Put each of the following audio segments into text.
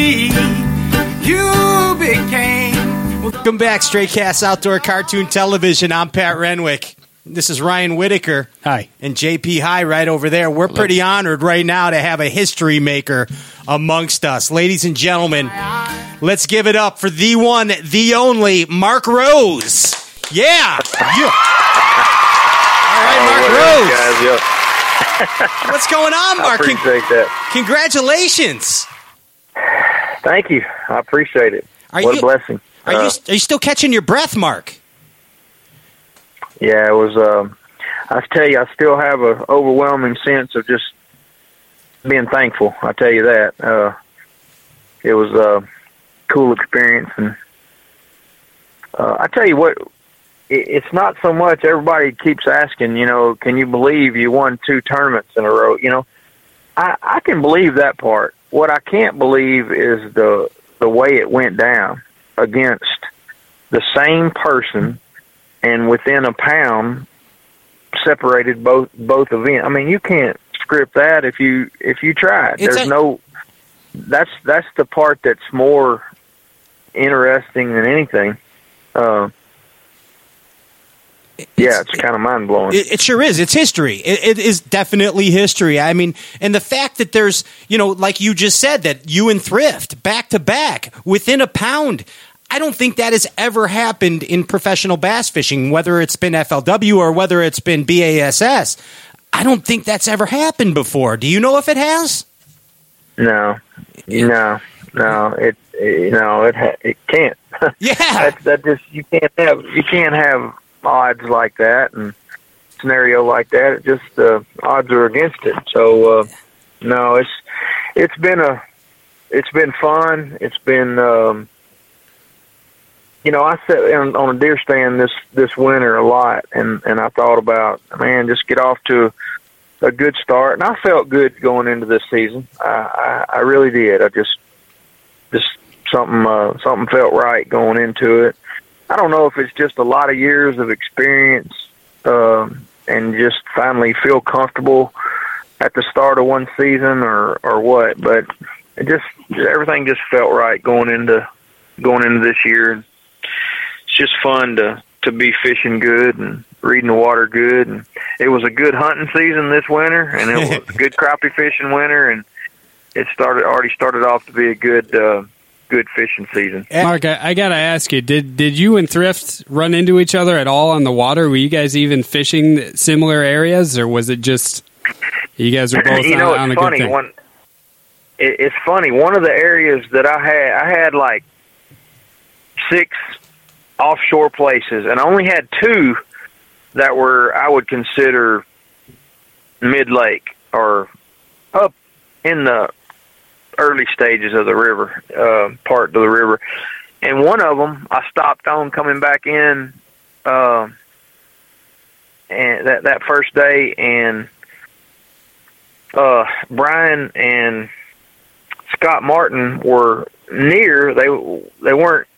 me. You became. Welcome back, Stray Cast Outdoor Cartoon Television. I'm Pat Renwick. This is Ryan Whitaker. Hi. And JP High right over there. We're pretty honored right now to have a history maker amongst us. Ladies and gentlemen, let's give it up for the one, the only, Mark Rose. Yeah. yeah. All right, Mark Rose. guys? Yo. What's going on, Mark? Con- appreciate that. congratulations. Thank you. I appreciate it. Are what you- a blessing. Are Uh, you are you still catching your breath, Mark? Yeah, it was. Um, I tell you, I still have an overwhelming sense of just being thankful. I tell you that. Uh, it was a cool experience, and uh, I tell you what, it, it's not so much. Everybody keeps asking, you know, can you believe you won two tournaments in a row? You know, I, I can believe that part. What I can't believe is the the way it went down against the same person and within a pound separated both both events. I mean, you can't script that if you if you tried. It's There's a- no that's that's the part that's more interesting than anything. Uh, yeah, it's kind of mind blowing. It, it sure is. It's history. It, it is definitely history. I mean, and the fact that there's, you know, like you just said, that you and Thrift back to back within a pound. I don't think that has ever happened in professional bass fishing, whether it's been FLW or whether it's been BASS. I don't think that's ever happened before. Do you know if it has? No, no, no. It, it no, it it can't. Yeah, that that just you can't have you can't have odds like that and scenario like that. It just uh, odds are against it. So uh, no, it's it's been a it's been fun. It's been um, you know I sat on, on a deer stand this this winter a lot and and I thought about man just get off to a good start and I felt good going into this season. I I, I really did. I just just something uh, something felt right going into it. I don't know if it's just a lot of years of experience um, and just finally feel comfortable at the start of one season or or what, but it just everything just felt right going into going into this year. It's just fun to to be fishing good and reading the water good, and it was a good hunting season this winter, and it was a good crappie fishing winter, and it started already started off to be a good uh, good fishing season. Eh. Mark, I, I gotta ask you did did you and Thrift run into each other at all on the water? Were you guys even fishing similar areas, or was it just you guys were both you know, on, on a it's good thing? One, it, it's funny. One of the areas that I had, I had like six offshore places, and I only had two that were I would consider mid lake or up in the early stages of the river, uh, part of the river. And one of them I stopped on coming back in, uh, and that that first day, and uh, Bryan and Scott Martin were near. They they weren't,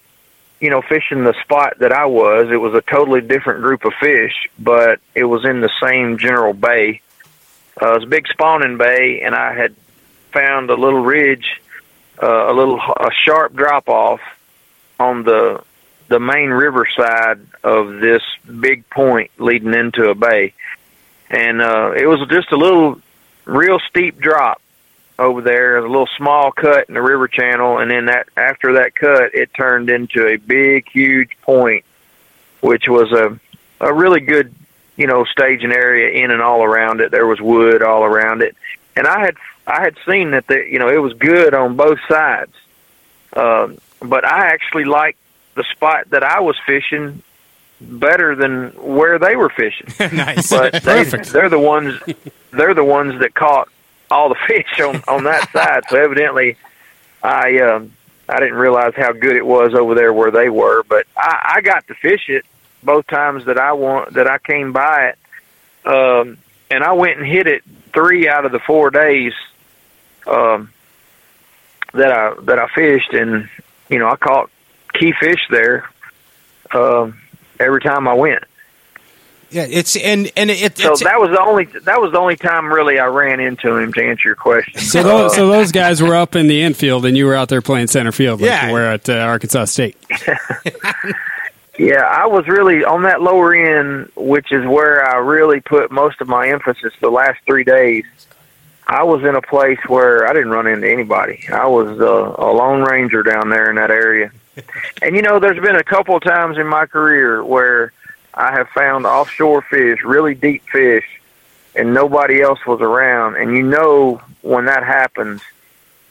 you know, fishing the spot that I was. It was a totally different group of fish, but it was in the same general bay. Uh, it was a big spawning bay, and I had found a little ridge, uh, a little a sharp drop off on the the main river side of this big point leading into a bay, and uh, it was just a little real steep drop over there, a little small cut in the river channel, and then that after that cut, it turned into a big, huge point, which was a a really good, you know, staging area in and all around it. There was wood all around it, and I had I had seen that the you know it was good on both sides, um, but I actually liked the spot that I was fishing better than where they were fishing. nice. But they, they're the ones they're the ones that caught all the fish on on that side. So evidently, I um, I didn't realize how good it was over there where they were. But I, I got to fish it both times that I want that I came by it, um, and I went and hit it three out of the four days um, that I that I fished, and you know I caught key fish there um, every time I went. Yeah, it's and and it, So that was the only that was the only time really I ran into him to answer your question. So those, so those guys were up in the infield, and you were out there playing center field, like Yeah. you were at uh, Arkansas State. Yeah, I was really on that lower end, which is where I really put most of my emphasis the last three days. I was in a place where I didn't run into anybody. I was uh, a lone ranger down there in that area. And you know, there's been a couple of times in my career where I have found offshore fish, really deep fish, and nobody else was around. And you know, when that happens,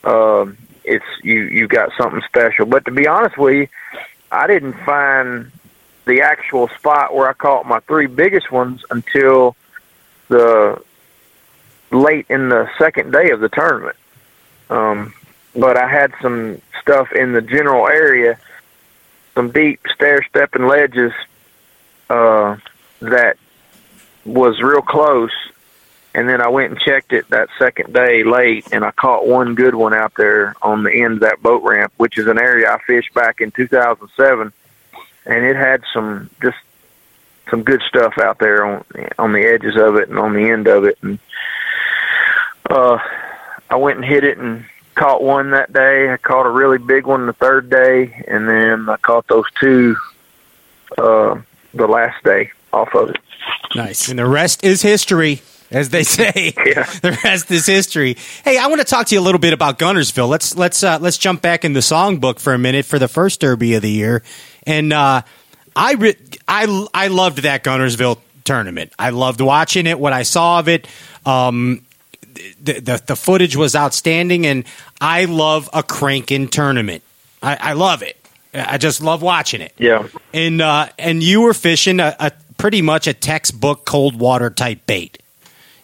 um, it's you you got something special. But to be honest with you, I didn't find the actual spot where I caught my three biggest ones until the late in the second day of the tournament. Um, but I had some stuff in the general area, some deep stair stepping ledges uh, that was real close. And then I went and checked it that second day late, and I caught one good one out there on the end of that boat ramp, which is an area I fished back in 2007, and it had some just some good stuff out there on on the edges of it and on the end of it, and uh, I went and hit it and caught one that day. I caught a really big one the third day, and then I caught those two uh, the last day off of it. Nice. and the rest is history, as they say. Yeah. The rest is history. Hey, I want to talk to you a little bit about Guntersville. Let's let's uh, let's jump back in the songbook for a minute for the first Derby of the year, and uh, I re- I I loved that Guntersville tournament. I loved watching it. What I saw of it. Um, the, the the footage was outstanding, and I love a cranking tournament. I, I love it. I just love watching it. Yeah. And uh, and you were fishing a, a pretty much a textbook cold water type bait.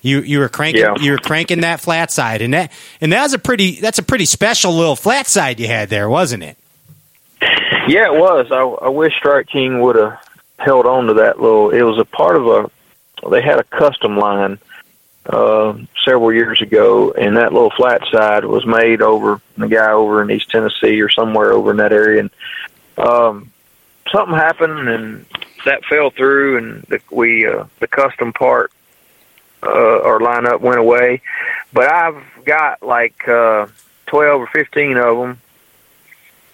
You you were cranking Yeah. you were cranking that flat side, and that and that was a pretty that's a pretty special little flat side you had there, wasn't it? Yeah, it was. I, I wish Strike King would have held on to that little. It was a part of a. They had a custom line uh, several years ago, and that little flat side was made over the guy over in East Tennessee or somewhere over in that area. And um, something happened, and that fell through, and the, we uh, the custom part uh, or lineup went away. But I've got like uh, twelve or fifteen of them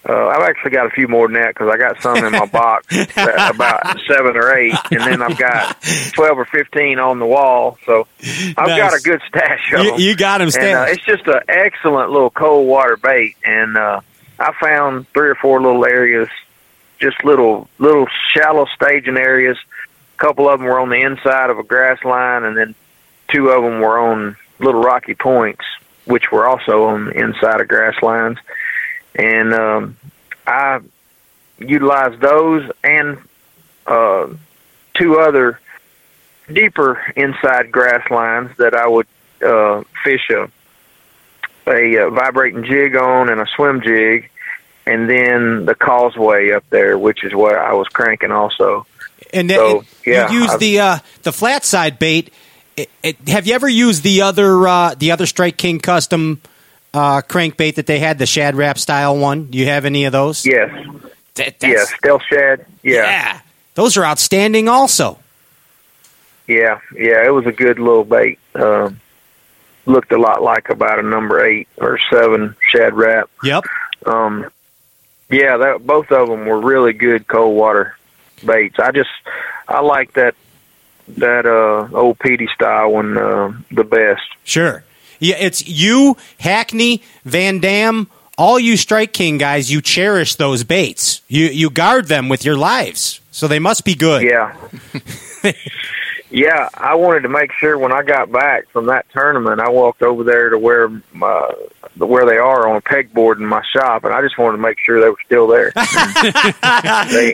uh, I've actually got a few more than that because I got some in my box, about seven or eight, and then I've got twelve or fifteen on the wall. So I've got a good stash of You, them. you got him, and uh, it's just an excellent little cold water bait. And uh, I found three or four little areas, just little little shallow staging areas. A couple of them were on the inside of a grass line, and then two of them were on little rocky points, which were also on the inside of grass lines. And um, I utilized those and uh, two other deeper inside grass lines that I would uh, fish a a uh, vibrating jig on and a swim jig, and then the causeway up there, which is what I was cranking also. And then So, yeah, you use I've- the uh, the flat side bait. It, it, have you ever used the other uh, the other Strike King custom uh, crankbait that they had, the Shad Rap style one? Do you have any of those? Yes, That- yes, stealth shad. Yeah, yeah. Those are outstanding, also. yeah, yeah. It was a good little bait. Um, looked a lot like about a number eight or seven shad rap. Yep. Um, yeah, that both of them were really good cold water baits. I just I like that that uh old Petey style one uh, the best. Sure. Yeah, it's you, Hackney, Van Dam, all you Strike King guys. You cherish those baits. You you guard them with your lives, so they must be good. Yeah. yeah, I wanted to make sure when I got back from that tournament, I walked over there to where my, where they are on a pegboard in my shop, and I just wanted to make sure they were still there. they,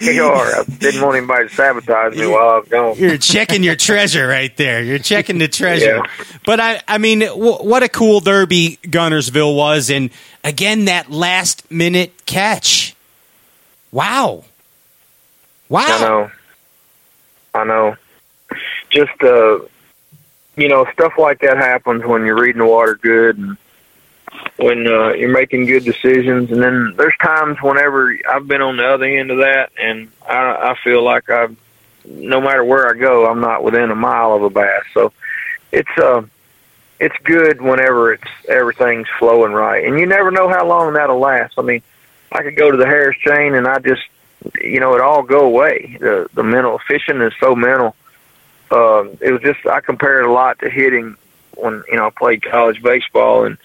they are. I didn't want anybody to sabotage me while I was gone. You're checking your treasure right there. You're checking the treasure. Yeah. But I, I mean, w- what a cool derby Guntersville was, and again that last minute catch. Wow. Wow. I know. I know. Just uh you know, stuff like that happens when you're reading the water good and when uh you're making good decisions and then there's times whenever I've been on the other end of that and I I feel like I've no matter where I go, I'm not within a mile of a bass. So it's uh, it's good whenever it's everything's flowing right, and you never know how long that'll last. I mean, I could go to the Harris chain, and I just you know it all go away. The the mental fishing is so mental. Uh, it was just I compare it a lot to hitting when you know I played college baseball, and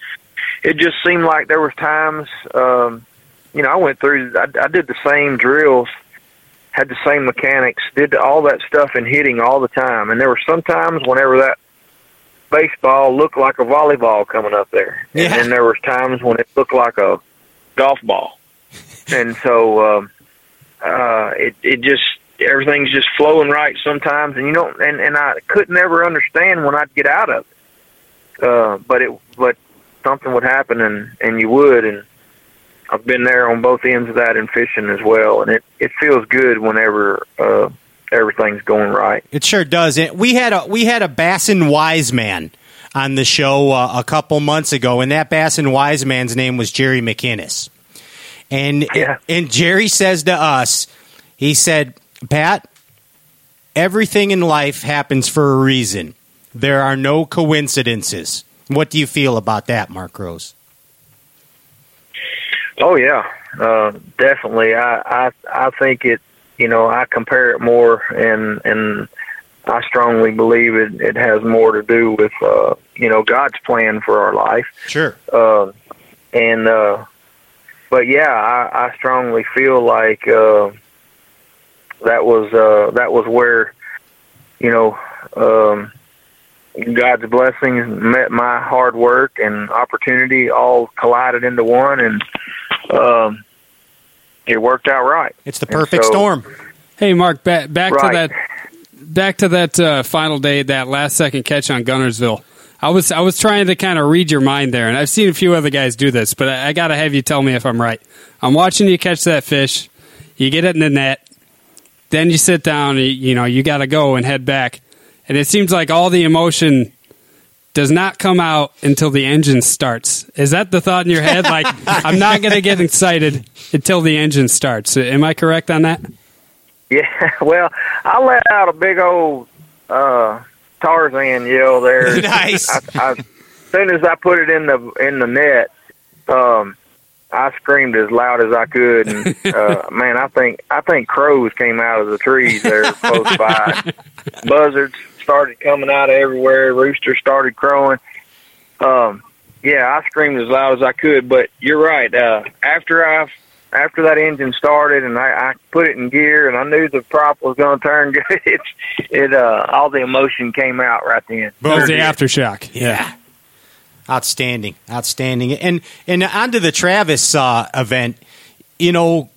it just seemed like there was times. Um, you know, I went through. I, I did the same drills had the same mechanics, did all that stuff in hitting all the time. And there were some times whenever that baseball looked like a volleyball coming up there, Yeah. and then there was times when it looked like a golf ball. and so um, uh, it it just everything's just flowing right sometimes, and you don't. And and I could never understand when I'd get out of it, uh, but it but something would happen, and and you would, and I've been there on both ends of that in fishing as well, and it it feels good whenever uh, everything's going right. It sure does. And we had a we had a Bassin wise man on the show uh, a couple months ago, and that Bassin wise man's name was Jerry McKinnis. And Yeah. and Jerry says to us, he said, Pat, everything in life happens for a reason. There are no coincidences. What do you feel about that, Mark Rose? Oh yeah, uh, definitely. I, I I think it. You know, I compare it more, and and I strongly believe it. It has more to do with uh, you know God's plan for our life. Sure. Uh, and uh, but yeah, I, I strongly feel like uh, that was uh, that was where you know um, God's blessings met my hard work and opportunity all collided into one, and um, it worked out right. It's the perfect so- storm. Hey, Mark, back back to that back to that uh, final day, that last second catch on Guntersville. I was I was trying to kind of read your mind there, and I've seen a few other guys do this, but I, I got to have you tell me if I'm right. I'm watching you catch that fish, you get it in the net, then you sit down, and you, you know you got to go and head back, and it seems like all the emotion does not come out until the engine starts. Is that the thought in your head? Like I'm not going to get excited until the engine starts. Am I correct on that? Yeah, well, I let out a big old uh, Tarzan yell there. Nice. I, I, as soon as I put it in the in the net, um, I screamed as loud as I could, and uh, man, I think I think crows came out of the trees there close by. Buzzards started coming out of everywhere. Roosters started crowing. Um, yeah, I screamed as loud as I could. But you're right. Uh, after I after that engine started and I, I put it in gear and I knew the prop was going to turn good, it, it uh, all the emotion came out right then. It was the aftershock. Yeah. Outstanding. Outstanding. And and onto the Travis uh, event, you know,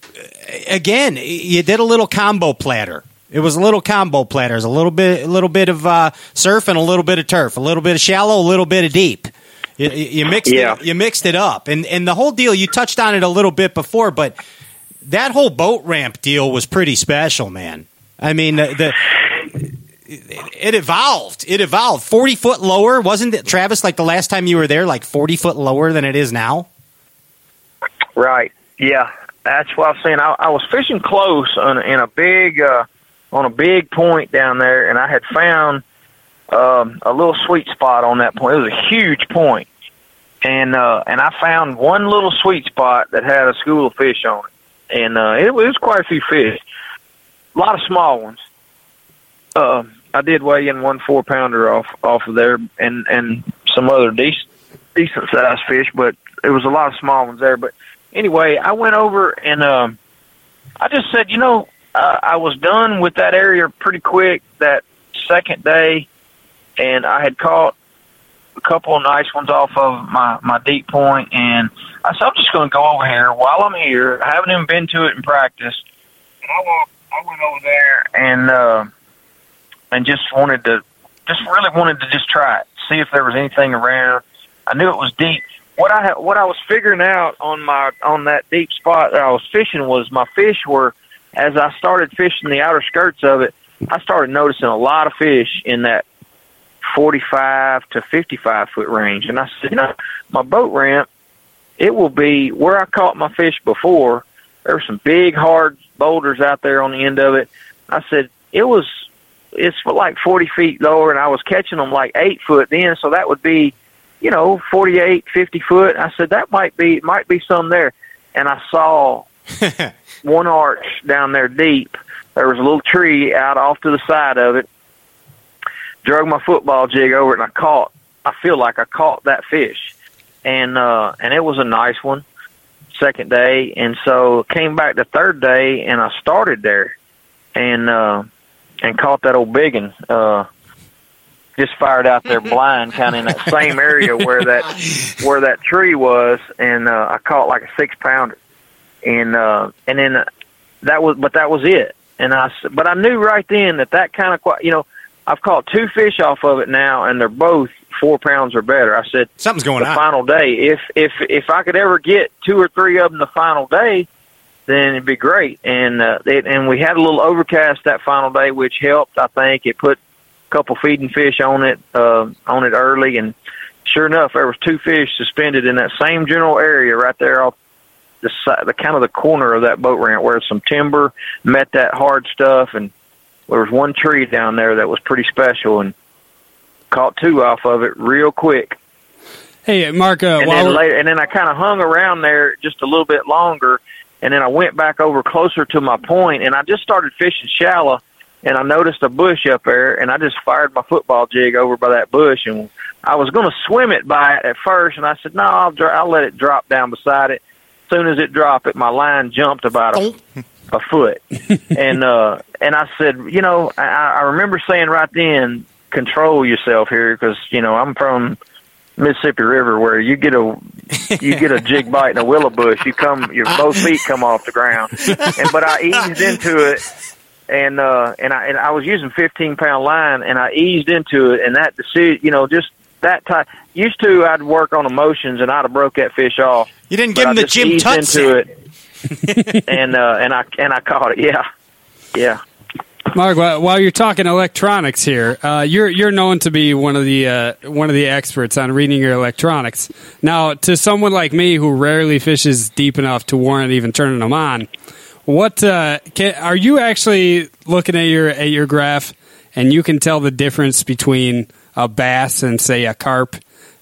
again, you did a little combo platter. It was a little combo platter. It was a little bit a little bit of uh, surf and a little bit of turf, a little bit of shallow, a little bit of deep. You, you mixed Yeah. it, you mixed it up. And and the whole deal, you touched on it a little bit before, but that whole boat ramp deal was pretty special, man. I mean, the, the it evolved. It evolved. Forty foot lower, wasn't it, Travis? Like the last time you were there, like forty foot lower than it is now. Right. Yeah, that's what I was saying. I, I was fishing close on, in a big uh, on a big point down there, and I had found um, a little sweet spot on that point. It was a huge point, and uh, and I found one little sweet spot that had a school of fish on it, and uh, it, was quite a few fish, a lot of small ones. Uh, I did weigh in one four pounder off off of there, and and some other decent decent sized fish, but there was a lot of small ones there. But anyway, I went over and um, I just said, you know, uh, I was done with that area pretty quick that second day, and I had caught a couple of nice ones off of my my deep point, and I said, I'm just going to go over here while I'm here. I haven't even been to it in practice. And I walked, I went over there and uh, and just wanted to, just really wanted to just try it, see if there was anything around. I knew it was deep. What I what I was figuring out on my on that deep spot that I was fishing was my fish were as I started fishing the outer skirts of it, I started noticing a lot of fish in that 45 to 55 foot range. And I said, you know, my boat ramp, it will be where I caught my fish before. There were some big, hard boulders out there on the end of it. I said, it was it's like 40 feet lower, and I was catching them like eight foot then, so that would be, you know, 48, 50 foot. I said that might be might be some there, and I saw one arch down there deep. There was a little tree out off to the side of it. Drug my football jig over it, and I caught. I feel like I caught that fish, and uh, and it was a nice one. Second day, and so came back the third day, and I started there, and uh, and caught that old biggin. Uh, just fired out there blind, kind of in that same area where that where that tree was, and uh, I caught like a six pounder, and uh, and then uh, that was, but that was it. And I, but I knew right then that that kind of, you know, I've caught two fish off of it now, and they're both four pounds or better. I said Something's going the on. final day. If if if I could ever get two or three of them the final day, then it'd be great. And uh, it, and we had a little overcast that final day, which helped. I think it put a couple feeding fish on it uh, on it early, and sure enough, there was two fish suspended in that same general area right there off the side, the kind of the corner of that boat ramp where some timber met that hard stuff, and there was one tree down there that was pretty special, and caught two off of it real quick Hey, Mark. Uh, and then later, and then I kind of hung around there just a little bit longer, and then I went back over closer to my point, and I just started fishing shallow, and I noticed a bush up there, and I just fired my football jig over by that bush, and I was going to swim it by it at first, and I said, no, I'll dr- I'll let it drop down beside it. As soon as it dropped it, my line jumped about a, a foot, and uh, and I said, you know, I, I remember saying right then, control yourself here, because you know I'm from Mississippi River where you get a you get a jig bite in a willow bush, you come your both feet come off the ground. And but I eased into it and uh and I and I was using fifteen pound line and I eased into it and that decision you know, just that time used to I'd work on emotions and I'd have broke that fish off. You didn't give I him the Jim Tutts. into it. and uh and I and I caught it, yeah. Yeah. Mark, while while you're talking electronics here, uh, you're you're known to be one of the uh, one of the experts on reading your electronics. Now, to someone like me who rarely fishes deep enough to warrant even turning them on, what uh, can, are you actually looking at your at your graph and you can tell the difference between a bass and say a carp?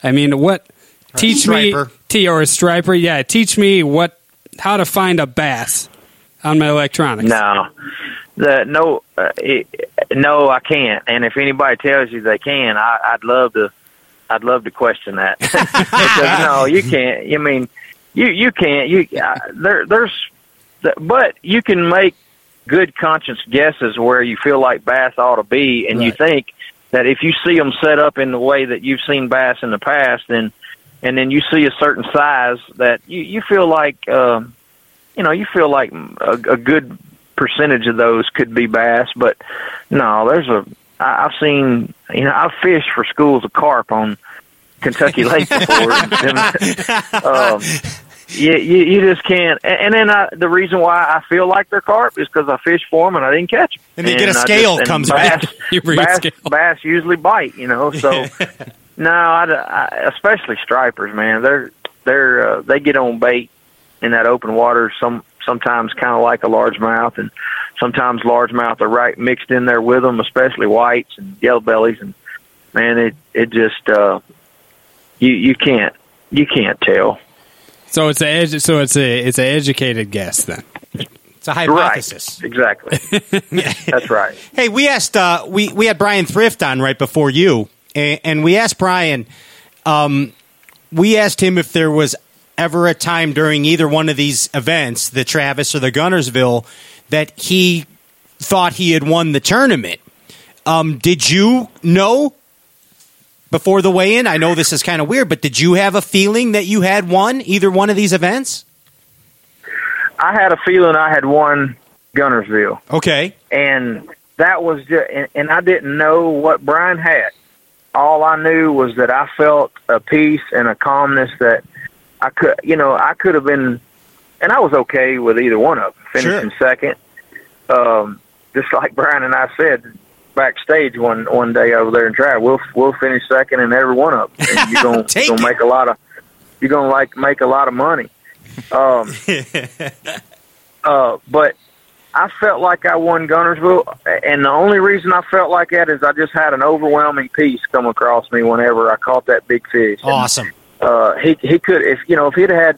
I mean, what? Teach striper. me, T or a striper? Yeah, teach me what how to find a bass on my electronics. No, the no, uh, it, no, I can't. And if anybody tells you they can, I, I'd love to. I'd love to question that. because no, you can't. I mean, you you can't. You uh, there there's, but you can make good conscious guesses where you feel like bass ought to be, and you think that if you see them set up in the way that you've seen bass in the past, then and then you see a certain size that you you feel like. Um, you know, you feel like a, a good percentage of those could be bass, but no, there's a. I- I've seen, you know, I've fished for schools of carp on Kentucky Lake before. um, you, you you just can't. And, and then I, the reason why I feel like they're carp is because I fished for them and I didn't catch them. And you get a scale comes bass, back. You bring a bass, scale. bass usually bite, you know. So no, I, I, especially stripers, man. They're they're uh, they get on bait in that open water. Some sometimes kind of like a largemouth, and sometimes largemouth are right mixed in there with them, especially whites and yellow bellies. And man, it it just uh, you you can't you can't tell. So it's a edu- so it's a it's an educated guess then. It's a hypothesis. Right, exactly. That's right. Hey, we asked uh, we we had Bryan Thrift on right before you, and, and we asked Bryan. Um, we asked him if there was ever a time during either one of these events, the Travis or the Guntersville, that he thought he had won the tournament. Um, did you know before the weigh-in? I know this is kind of weird, but did you have a feeling that you had won either one of these events? I had a feeling I had won Guntersville. Okay, and that was just, and, and I didn't know what Bryan had. All I knew was that I felt a peace and a calmness that I could, you know, I could have been, and I was okay with either one of them, finishing second. Um, just like Bryan and I said backstage one one day over there in Trav, we'll we'll finish second in every one of them, and you're gonna, you're gonna make a lot of you're gonna like make a lot of money. Um, uh, but I felt like I won Guntersville, and the only reason I felt like that is I just had an overwhelming peace come across me whenever I caught that big fish. And, Awesome. Uh, he he could if you know if he'd had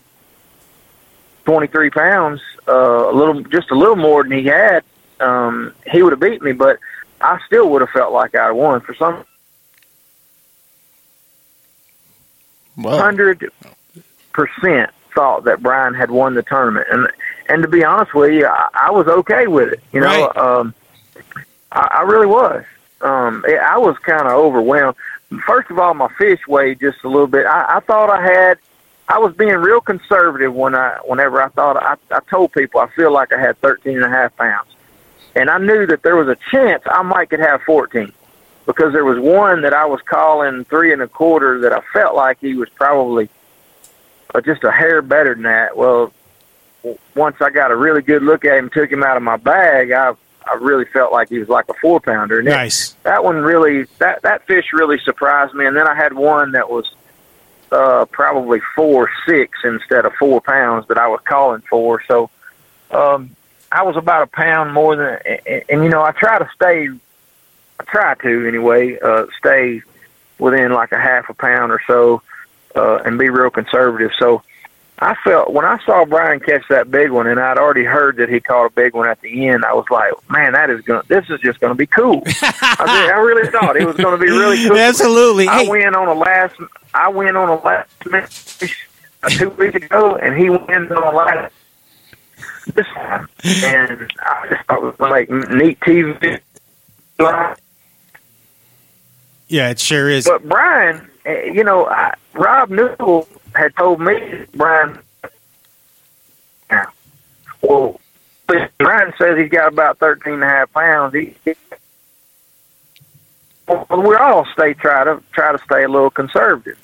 twenty three pounds, uh, a little just a little more than he had, um, he would have beat me. But I still would have felt like I won for some hundred percent thought that Bryan had won the tournament, and and to be honest with you, I, I was okay with it. You know, Right. um, I, I really was. Um, it, I was kind of overwhelmed. First of all, my fish weighed just a little bit. I, I thought I had. I was being real conservative when I, whenever I thought I, I told people I feel like I had thirteen and a half pounds, and I knew that there was a chance I might could have fourteen, because there was one that I was calling three and a quarter that I felt like he was probably uh, just a hair better than that. Well, once I got a really good look at him, took him out of my bag, I I really felt like he was like a four pounder. And Nice. that one really that that fish really surprised me. And then I had one that was uh, probably four six instead of four pounds that I was calling for. So um, I was about a pound more than. And, and you know, I try to stay. I try to anyway. Uh, stay within like a half a pound or so, uh, and be real conservative. So. I felt when I saw Bryan catch that big one, and I'd already heard that he caught a big one at the end. I was like, "Man, that is going. This is just going to be cool." I, did, I really thought it was going to be really cool. Absolutely. I Hey. went on a last. I went on a last minute uh, two weeks ago, and he went on a last this time, and I just thought it was like neat TV. Yeah, it sure is. But Bryan, eh, you know, I, Rob Newell had told me Bryan. Yeah. Well, Bryan says he's got about thirteen and a half pounds. He- well, we all stay try to try to stay a little conservative.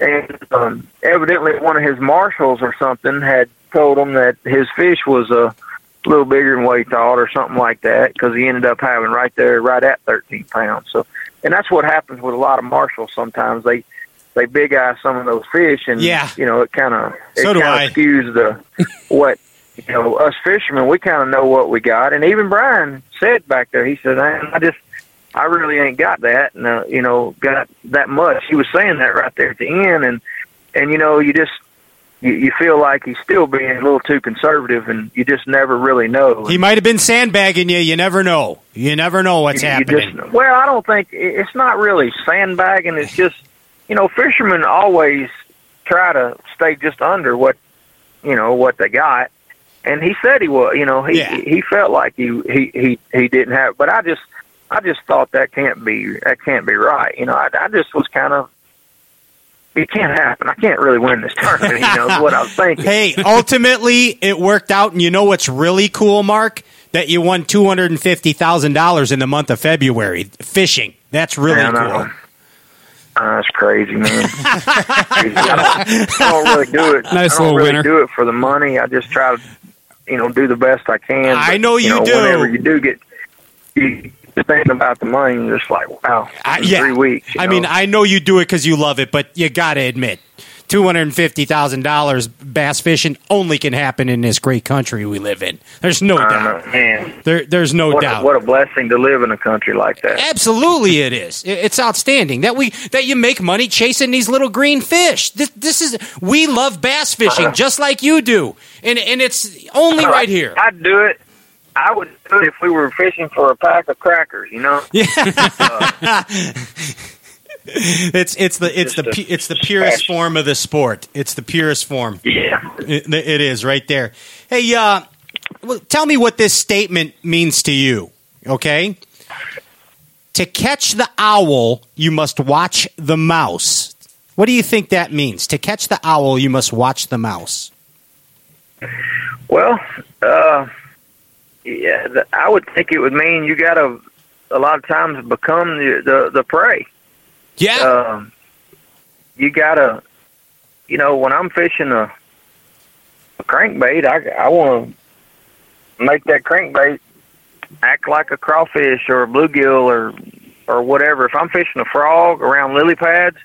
And um, evidently, one of his marshals or something had told him that his fish was a little bigger than what he thought, or something like that, because he ended up having right there, right at 13 pounds. So, and that's what happens with a lot of marshals. Sometimes they they big eye some of those fish, and Yeah. you know, it kind of it So kind of skews the what you know us fishermen. We kind of know what we got, and even Bryan said back there, he said, "Man, I just." I really ain't got that, and uh, you know, got that much. He was saying that right there at the end, and and you know, you just you, you feel like he's still being a little too conservative, and you just never really know. he might have been sandbagging you. You never know. You never know what's You- you happening. just- well, I don't think it's not really sandbagging. It's just you know, fishermen always try to stay just under what you know what they got. And he said he was, you know, he Yeah. he felt like he he he he didn't have. But I just I just thought that can't be that can't be right. You know, I, I just was kind of. It can't happen. I can't really win this tournament. You know what I was thinking. hey, ultimately, it worked out. And you know what's really cool, Mark? That you won two hundred and fifty thousand dollars in the month of February fishing. That's really cool. Know. Uh, that's crazy, man. I, don't, I don't really do it. Nice I don't little really winner. do it for the money. I just try to, you know, do the best I can. I know you know, do. Whenever you do get, you thinking about the money, you're just like, wow, I, yeah, three weeks. I know? mean, I know you do it because you love it, but you got to admit, two hundred and fifty thousand dollars bass fishing only can happen in this great country we live in. There's no I doubt. man. There, there's no What a, doubt. what a blessing to live in a country like that. Absolutely, it is. It's outstanding that we that you make money chasing these little green fish. This, this is we love bass fishing uh-huh. just like you do, and and it's only right here. I'd do it. I would do it if we were fishing for a pack of crackers. You know. Uh, It's it's the it's the it's the purest form of the sport. It's the purest form. Yeah. It, it is right there. Hey, uh, well, tell me what this statement means to you. Okay. To catch the owl, you must watch the mouse. What do you think that means? To catch the owl, you must watch the mouse. Well, uh, yeah, the, I would think it would mean you got to a lot of times become the the, the prey. Yeah. Um, you got to, you know, when I'm fishing a, a crankbait, I I want to make that crankbait act like a crawfish or a bluegill or or whatever. If I'm fishing a frog around lily pads,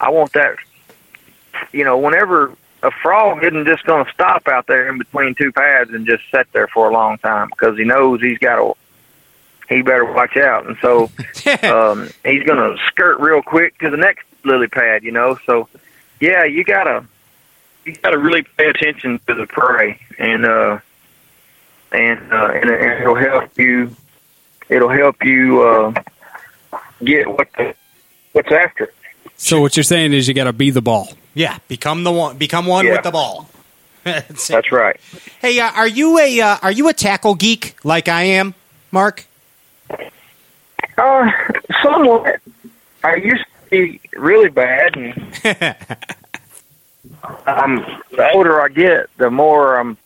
I want that. You know, whenever a frog isn't just going to stop out there in between two pads and just sit there for a long time because he knows he's got to. He better watch out, and so um, he's going to skirt real quick to the next lily pad. You know, so yeah, you gotta you gotta really pay attention to the prey, and uh, and uh, and, and it'll help you. It'll help you uh, get what the, what's after. it. So what you're saying is you got to be the ball. Yeah, become the one. Become one Yeah. with the ball. That's. That's right. Hey, uh, are you a uh, are you a tackle geek like I am, Mark? Uh, somewhat. I used to be really bad, and um, the older I get, the more um,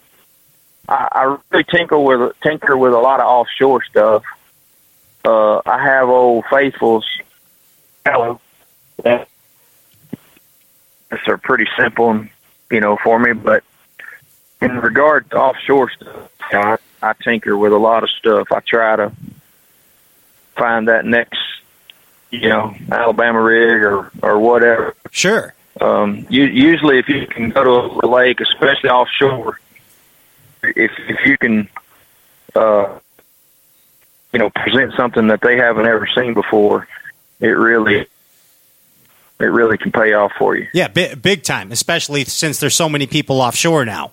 I, I really tinkle with tinker with a lot of offshore stuff. Uh, I have old faithfuls. Hello. That are pretty simple, you know, for me. But in regard to offshore stuff, I, I tinker with a lot of stuff. I try to find that next, you know, Alabama rig or or whatever. Sure. Um, you, usually, if you can go to a lake, especially offshore, if if you can, uh, you know, present something that they haven't ever seen before, it really, it really can pay off for you. Yeah, bi- big time. Especially since there's so many people offshore now.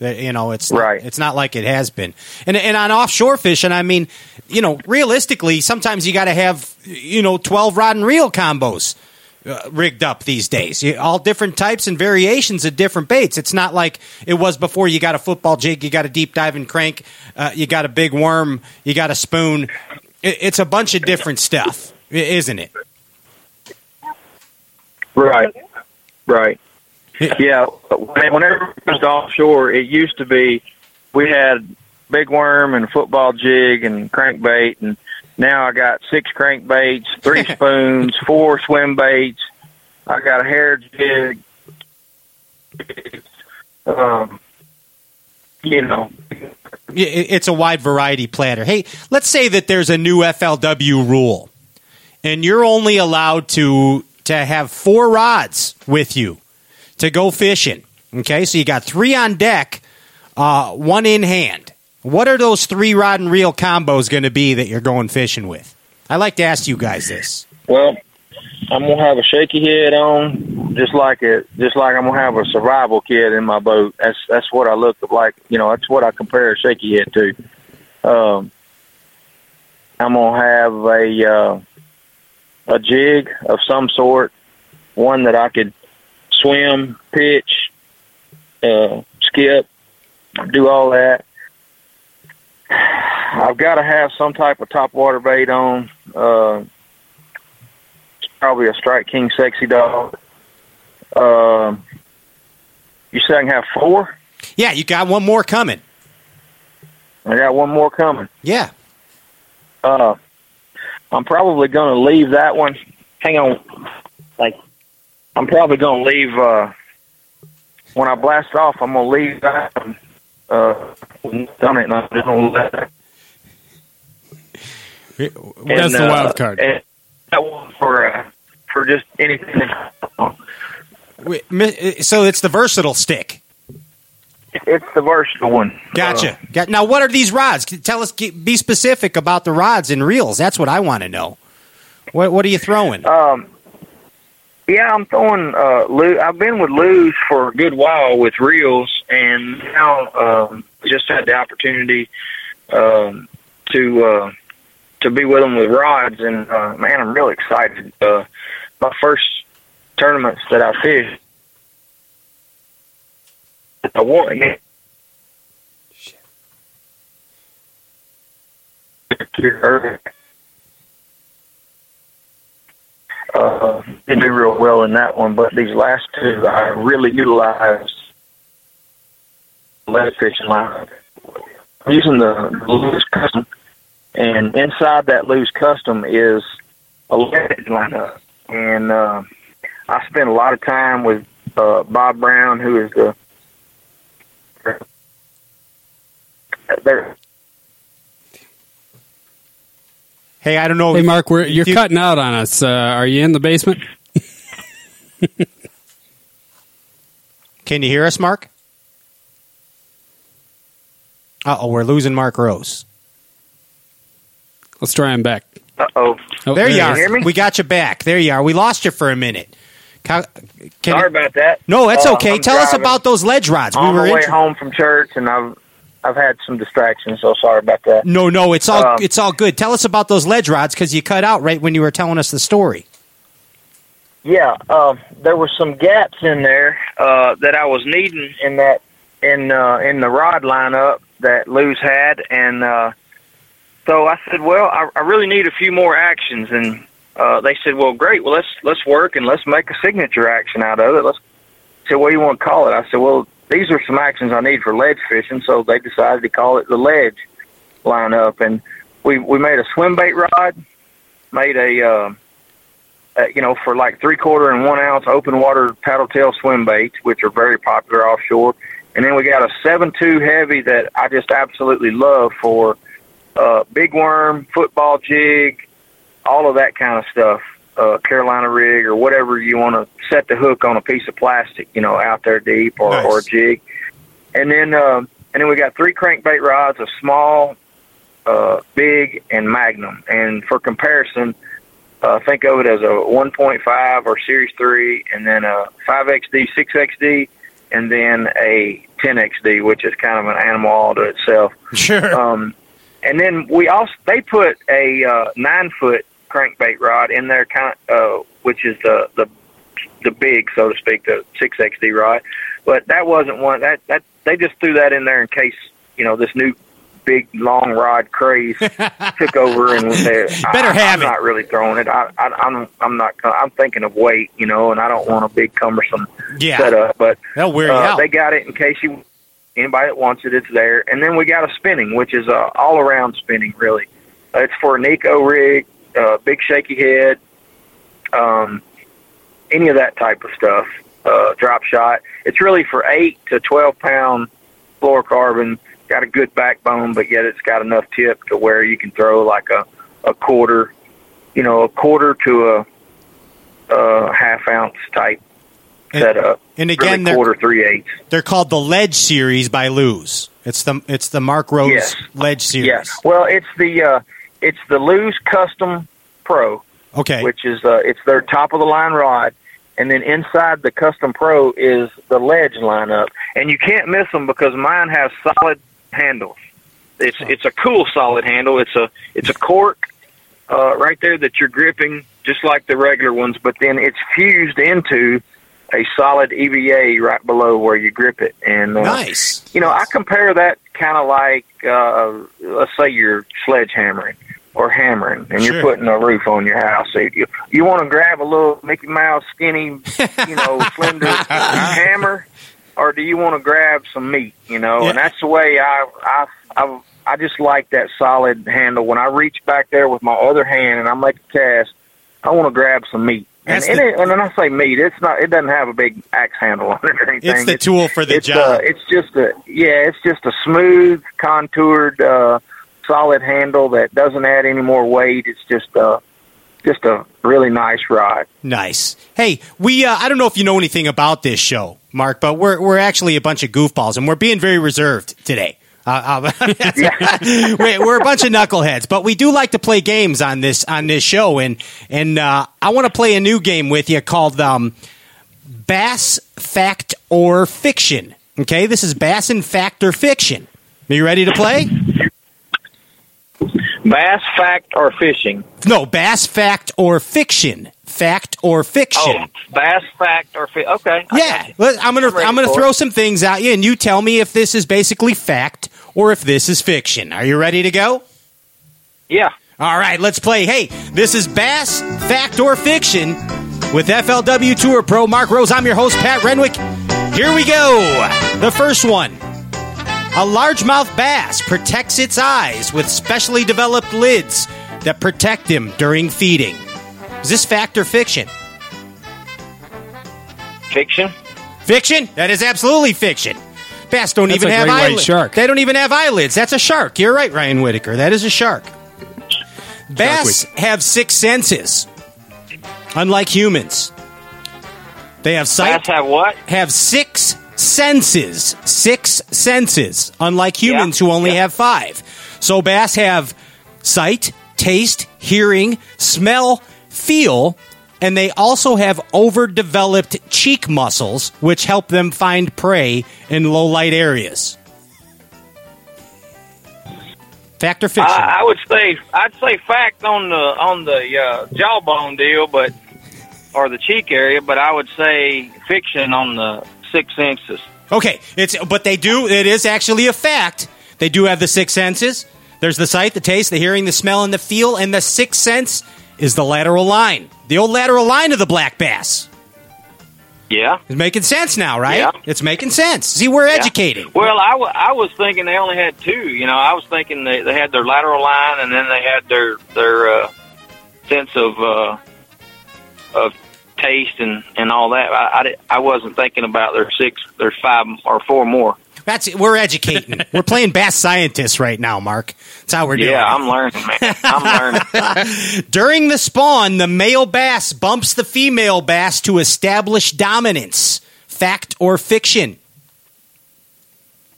You know, it's Right. It's not like it has been. And and on offshore fishing, I mean, you know, realistically, sometimes you got to have you know twelve rod and reel combos. Uh, rigged up these days, You- all different types and variations of different baits. It's not like it was before. You got a football jig, you got a deep diving crank, uh, you got a big worm, you got a spoon. It, it's a bunch of different stuff, isn't it? Right. Right. Yeah. Whenever it to offshore, it used to be we had big worm and football jig and crankbait, and now I got six crankbaits, three spoons, four swim baits. I got a hair jig. Um, you know, it's a wide variety platter. Hey, let's say that there's a new FLW rule, and you're only allowed to to have four rods with you to go fishing. Okay, so you got three on deck, uh, one in hand. What are those three rod and reel combos going to be that you're going fishing with? I like to ask you guys this. Well, I'm gonna have a shaky head on, just like it, just like I'm gonna have a survival kit in my boat. That's that's what I look like. You know, that's what I compare a shaky head to. Um, I'm gonna have a uh, a jig of some sort, one that I could swim, pitch, uh, skip, do all that. I've got to have some type of top water bait on. Uh, probably a Strike King Sexy Dog. Um, you said I can have four? Yeah, you got one more coming. I got one more coming. Yeah. Uh, I'm probably going to leave that one. Hang on. Like, I'm probably going to leave, uh, when I blast off, I'm going to leave that uh, done it, and I'm just going to let that. That's and, the uh, wild card. that one for, uh, for just anything. Wait, So it's the versatile stick. It's the versatile one. Gotcha. Got, now, what are these rods? Tell us. Be specific about the rods and reels. That's what I want to know. What What are you throwing? Um, yeah, I'm throwing. Uh, Lew, I've been with Lew's for a good while with reels, and now um, just had the opportunity um, to uh, to be with them with rods, and uh, man, I'm really excited. Uh, my first tournaments that I fished, I won. Uh, didn't do real well in that one, but these last two, I really utilized lead fishing line. I'm using the Lew's custom, and inside that Lew's custom is a ledge lineup. And uh, I spent a lot of time with uh, Bob Brown, who is the there. Hey, I don't know. Hey, Mark, we're, you're you- cutting out on us. Uh, are you in the basement? Can you hear us, Mark? Uh oh, we're losing Mark Rose. Let's try him back. Uh oh. There you are. is. hear me? We got you back. There you are. We lost you for a minute. Ca- Can Sorry about that. no, that's Uh, okay. I'm Tell us about those ledge rods. We on were my way inter- home from church, and I've I've had some distractions, so sorry about that. No, no, it's all Um, it's all good. Tell us about those ledge rods because you cut out right when you were telling us the story. Yeah, um, there were some gaps in there uh, that I was needing in that in uh, in the rod lineup that Lew's had, and uh, so I said, "Well, I, I really need a few more actions." And uh, they said, "Well, great. Well, let's let's work and let's make a signature action out of it." Let's say, "What do you want to call it?" I said, "Well, these are some actions I need for ledge fishing." So they decided to call it the ledge lineup, and we we made a swim bait rod, made a. Uh, uh, you know, for like three quarter and one ounce open water paddle tail swim baits, which are very popular offshore. And then we got a seven two heavy that I just absolutely love for uh, big worm, football jig, all of that kind of stuff. Uh, Carolina rig or whatever you want to set the hook on a piece of plastic, you know, out there deep or, Nice. or a jig. And then, um, and then we got three crankbait rods, a small, uh, big, and magnum. And for comparison, uh, think of it as a 1.5 or Series 3, and then a 5XD, 6XD, and then a 10XD, which is kind of an animal all to itself. Sure. Um, and then we also they put a uh, nine foot crankbait rod in there, kind of, uh, which is the the the big, so to speak, the 6XD rod. But that wasn't one that that they just threw that in there in case you know this new big long rod craze took over and was there. Better I, have I'm it. not really throwing it. I, I, I'm I'm not. I'm thinking of weight, you know, and I don't want a big cumbersome yeah, setup. But that'll wear you uh, out. they got it in case you anybody that wants it, it's there. And then we got a spinning, which is uh, all around spinning. Really, uh, it's for a Neko rig, uh, big shaky head, um, any of that type of stuff. Uh, drop shot. It's really for eight to twelve pound fluorocarbon. Got a good backbone, but yet it's got enough tip to where you can throw like a a quarter, you know, a quarter to a, a half ounce type And- setup. and again, really they're- quarter three eighths. They're called the Ledge series by Lew's. It's the it's the Mark Rose Yes. Ledge series. Yeah. Well, it's the uh, it's the Lew's Custom Pro, Okay. which is uh, it's their top of the line rod, and then inside the Custom Pro is the Ledge lineup, and you can't miss them because mine has solid handles. It's it's a cool solid handle. It's a it's a cork uh, right there that you're gripping just like the regular ones, but then it's fused into a solid EVA right below where you grip it, and uh, nice. you know, I compare that kind of like, uh, let's say you're sledgehammering or hammering, and Sure. you're putting a roof on your house. So you you want to grab a little Mickey Mouse skinny, you know, slender hammer, or do you want to grab some meat? You know, and that's the way I I I I just like that solid handle. When I reach back there with my other hand and I make a cast, I want to grab some meat. And, That's and, the- it, and when I say meat, it's not. It doesn't have a big axe handle on it or anything. It's the tool for the it's, job. Uh, it's just a yeah, it's just a smooth, contoured, uh, solid handle that doesn't add any more weight. It's just uh, just a really nice ride. Nice. Hey, we uh, I don't know if you know anything about this show, Mark, but we're we're actually a bunch of goofballs and we're being very reserved today. Uh, uh, we're we're a bunch of knuckleheads, but we do like to play games on this on this show, and and uh, I want to play a new game with you called um, Bass Fact or Fiction. Okay, this is Bass and Fact or Fiction. Are you ready to play? Bass, fact, or fishing? No, Bass Fact or Fiction. Fact or Fiction. Oh, bass, fact, or fish? Okay. Yeah, got you. let- I'm gonna I'm I'm gonna throw it. some things at you, and you tell me if this is basically fact or if this is fiction. Are you ready to go? Yeah. All right, let's play. Hey, this is Bass Fact or Fiction with FLW Tour Pro Mark Rose. I'm your host Pat Renwick. Here we go. The first one. A largemouth bass protects its eyes with specially developed lids that protect them during feeding. Is this fact or fiction? Fiction. Fiction? That is absolutely fiction. Bass don't That's even a have great white eyelids. shark. They don't even have eyelids. That's a shark. You're right, Ryan Whitaker. That is a shark. Bass have six senses, unlike humans. They have sight. Bass have what? have six senses. Six senses, unlike humans Yeah. who only Yeah. have five. So bass have sight, taste, hearing, smell, feel, and they also have overdeveloped cheek muscles, which help them find prey in low light areas. Fact or fiction? I, I would say I'd say fact on the on the uh, jawbone deal, but or the cheek area, but I would say fiction on the six senses. Okay, it's but they do. It is actually a fact. They do have the six senses. There's the sight, the taste, the hearing, the smell, and the feel. And the sixth sense is the lateral line, the old lateral line of the black bass. Yeah. It's making sense now, right? Yeah. It's making sense. See, we're Yeah. educating. Well, I, w- I was thinking they only had two. You know, I was thinking they, they had their lateral line, and then they had their their uh, sense of uh, of taste and and all that. I, I, di- I wasn't thinking about their six, their five or four more. That's it. we're educating. we're playing bass scientists right now, Mark. That's how we're doing. Yeah. I'm learning, man. I'm learning. During the spawn, the male bass bumps the female bass to establish dominance. Fact or fiction?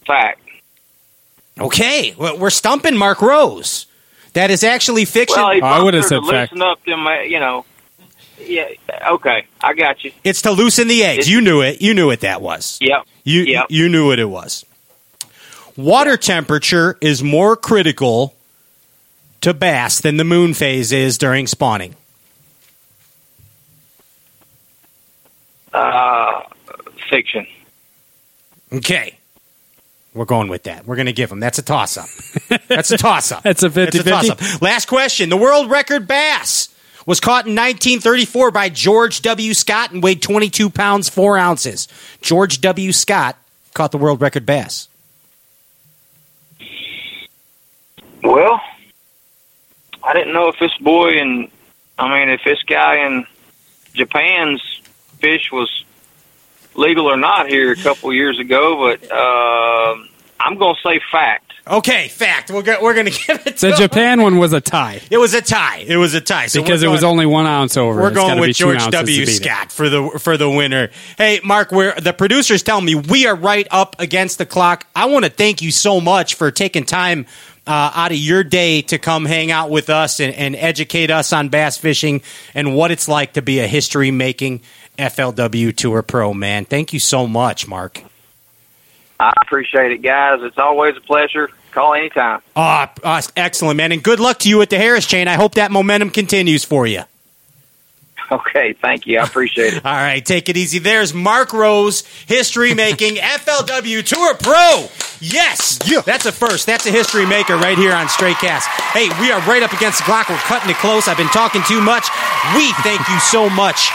Fact. Okay, well, we're stumping Mark Rose. That is actually fiction. Well, Oh, I would've bumped her to said fact. loosen up them. uh, You know. Yeah. Okay, I got you. it's to loosen the eggs. It's- You knew it. You knew what that was. Yep. You Yep. you knew what it was. Water temperature is more critical to bass than the moon phase is during spawning. Uh, fiction. Okay. We're going with that. We're going to give them. That's a toss up. That's a toss up. That's a That's a 50-50. toss up. Last question. The world record bass was caught in 1934 by George W. Scott and weighed 22 pounds, 4 ounces. George W. Scott caught the world record bass. Well, I didn't know if this boy and, I mean, if this guy in Japan's fish was legal or not here a couple years ago, but um I'm going to say fact. Okay, fact. We're, go- we're going to give it to The. Japan one was a tie It was a tie. It was a tie. So because we're it was going- only one ounce over. We're It's going be with two George ounces W. to beat it. Scott for the for the winner. Hey, Mark, we're the producers tell me we are right up against the clock. I want to thank you so much for taking time uh, out of your day to come hang out with us and, and educate us on bass fishing and what it's like to be a history making FLW Tour Pro. Man, thank you so much, Mark. I appreciate it, guys. It's always a pleasure. Call anytime. Ah, ah, excellent, man, and good luck to you at the Harris chain. I hope that momentum continues for you. Okay, thank you. I appreciate it. All right, take it easy. There's Mark Rose, history making FLW Tour Pro. Yes, yeah. that's a first. That's a history maker right here on Straight Cast. Hey, we are right up against the clock. We're cutting it close. I've been talking too much. We thank you so much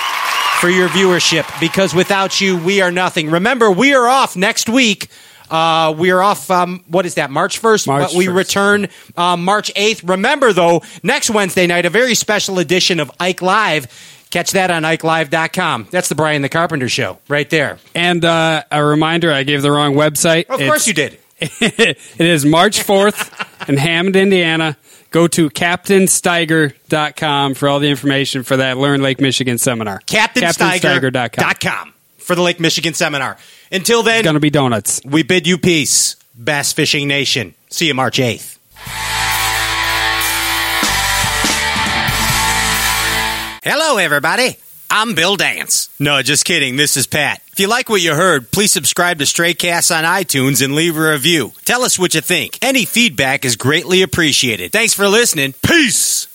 for your viewership because without you, we are nothing. Remember, we are off next week. Uh, we are off. Um, what is that? March first. But we 1st. return um, March eighth. Remember, though, next Wednesday night, a very special edition of Ike Live. Catch that on IkeLive.com. That's the Brian the Carpenter show right there. And uh, a reminder, I gave the wrong website. Of course you did. it is March 4th in Hammond, Indiana. Go to CaptainSteiger.com for all the information for that Learn Lake Michigan seminar. CaptainSteiger.com. For the Lake Michigan seminar. Until then, Going to be donuts. we bid you peace, Bass Fishing Nation. See you March 8th. Hello, everybody. I'm Bill Dance. No, just kidding. This is Pat. If you like what you heard, please subscribe to Straycast on iTunes and leave a review. Tell us what you think. Any feedback is greatly appreciated. Thanks for listening. Peace.